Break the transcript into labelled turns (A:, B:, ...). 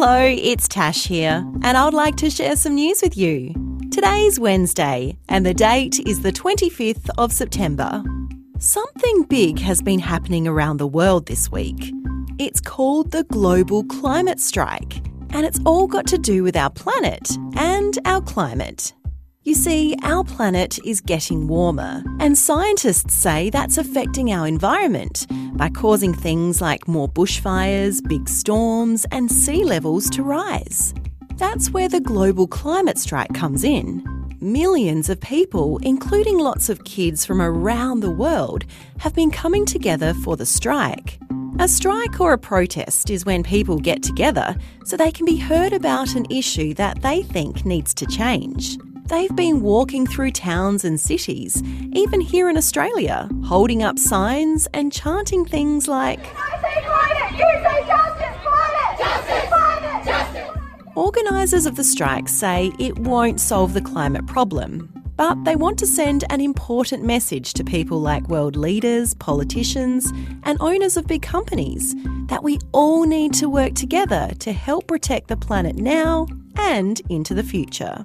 A: Hello, it's Tash here, and I'd like to share some news with you. Today's Wednesday, and the date is the 25th of September. Something big has been happening around the world this week. It's called the Global Climate Strike, and it's all got to do with our planet and our climate. You see, our planet is getting warmer, and scientists say that's affecting our environment by causing things like more bushfires, big storms, and sea levels to rise. That's where the global climate strike comes in. Millions of people, including lots of kids from around the world, have been coming together for the strike. A strike or a protest is when people get together so they can be heard about an issue that they think needs to change. They've been walking through towns and cities, even here in Australia, holding up signs and chanting things like "Justice, Justice, Justice!" Organisers of the strike say it won't solve the climate problem, but they want to send an important message to people like world leaders, politicians, and owners of big companies that we all need to work together to help protect the planet now and into the future.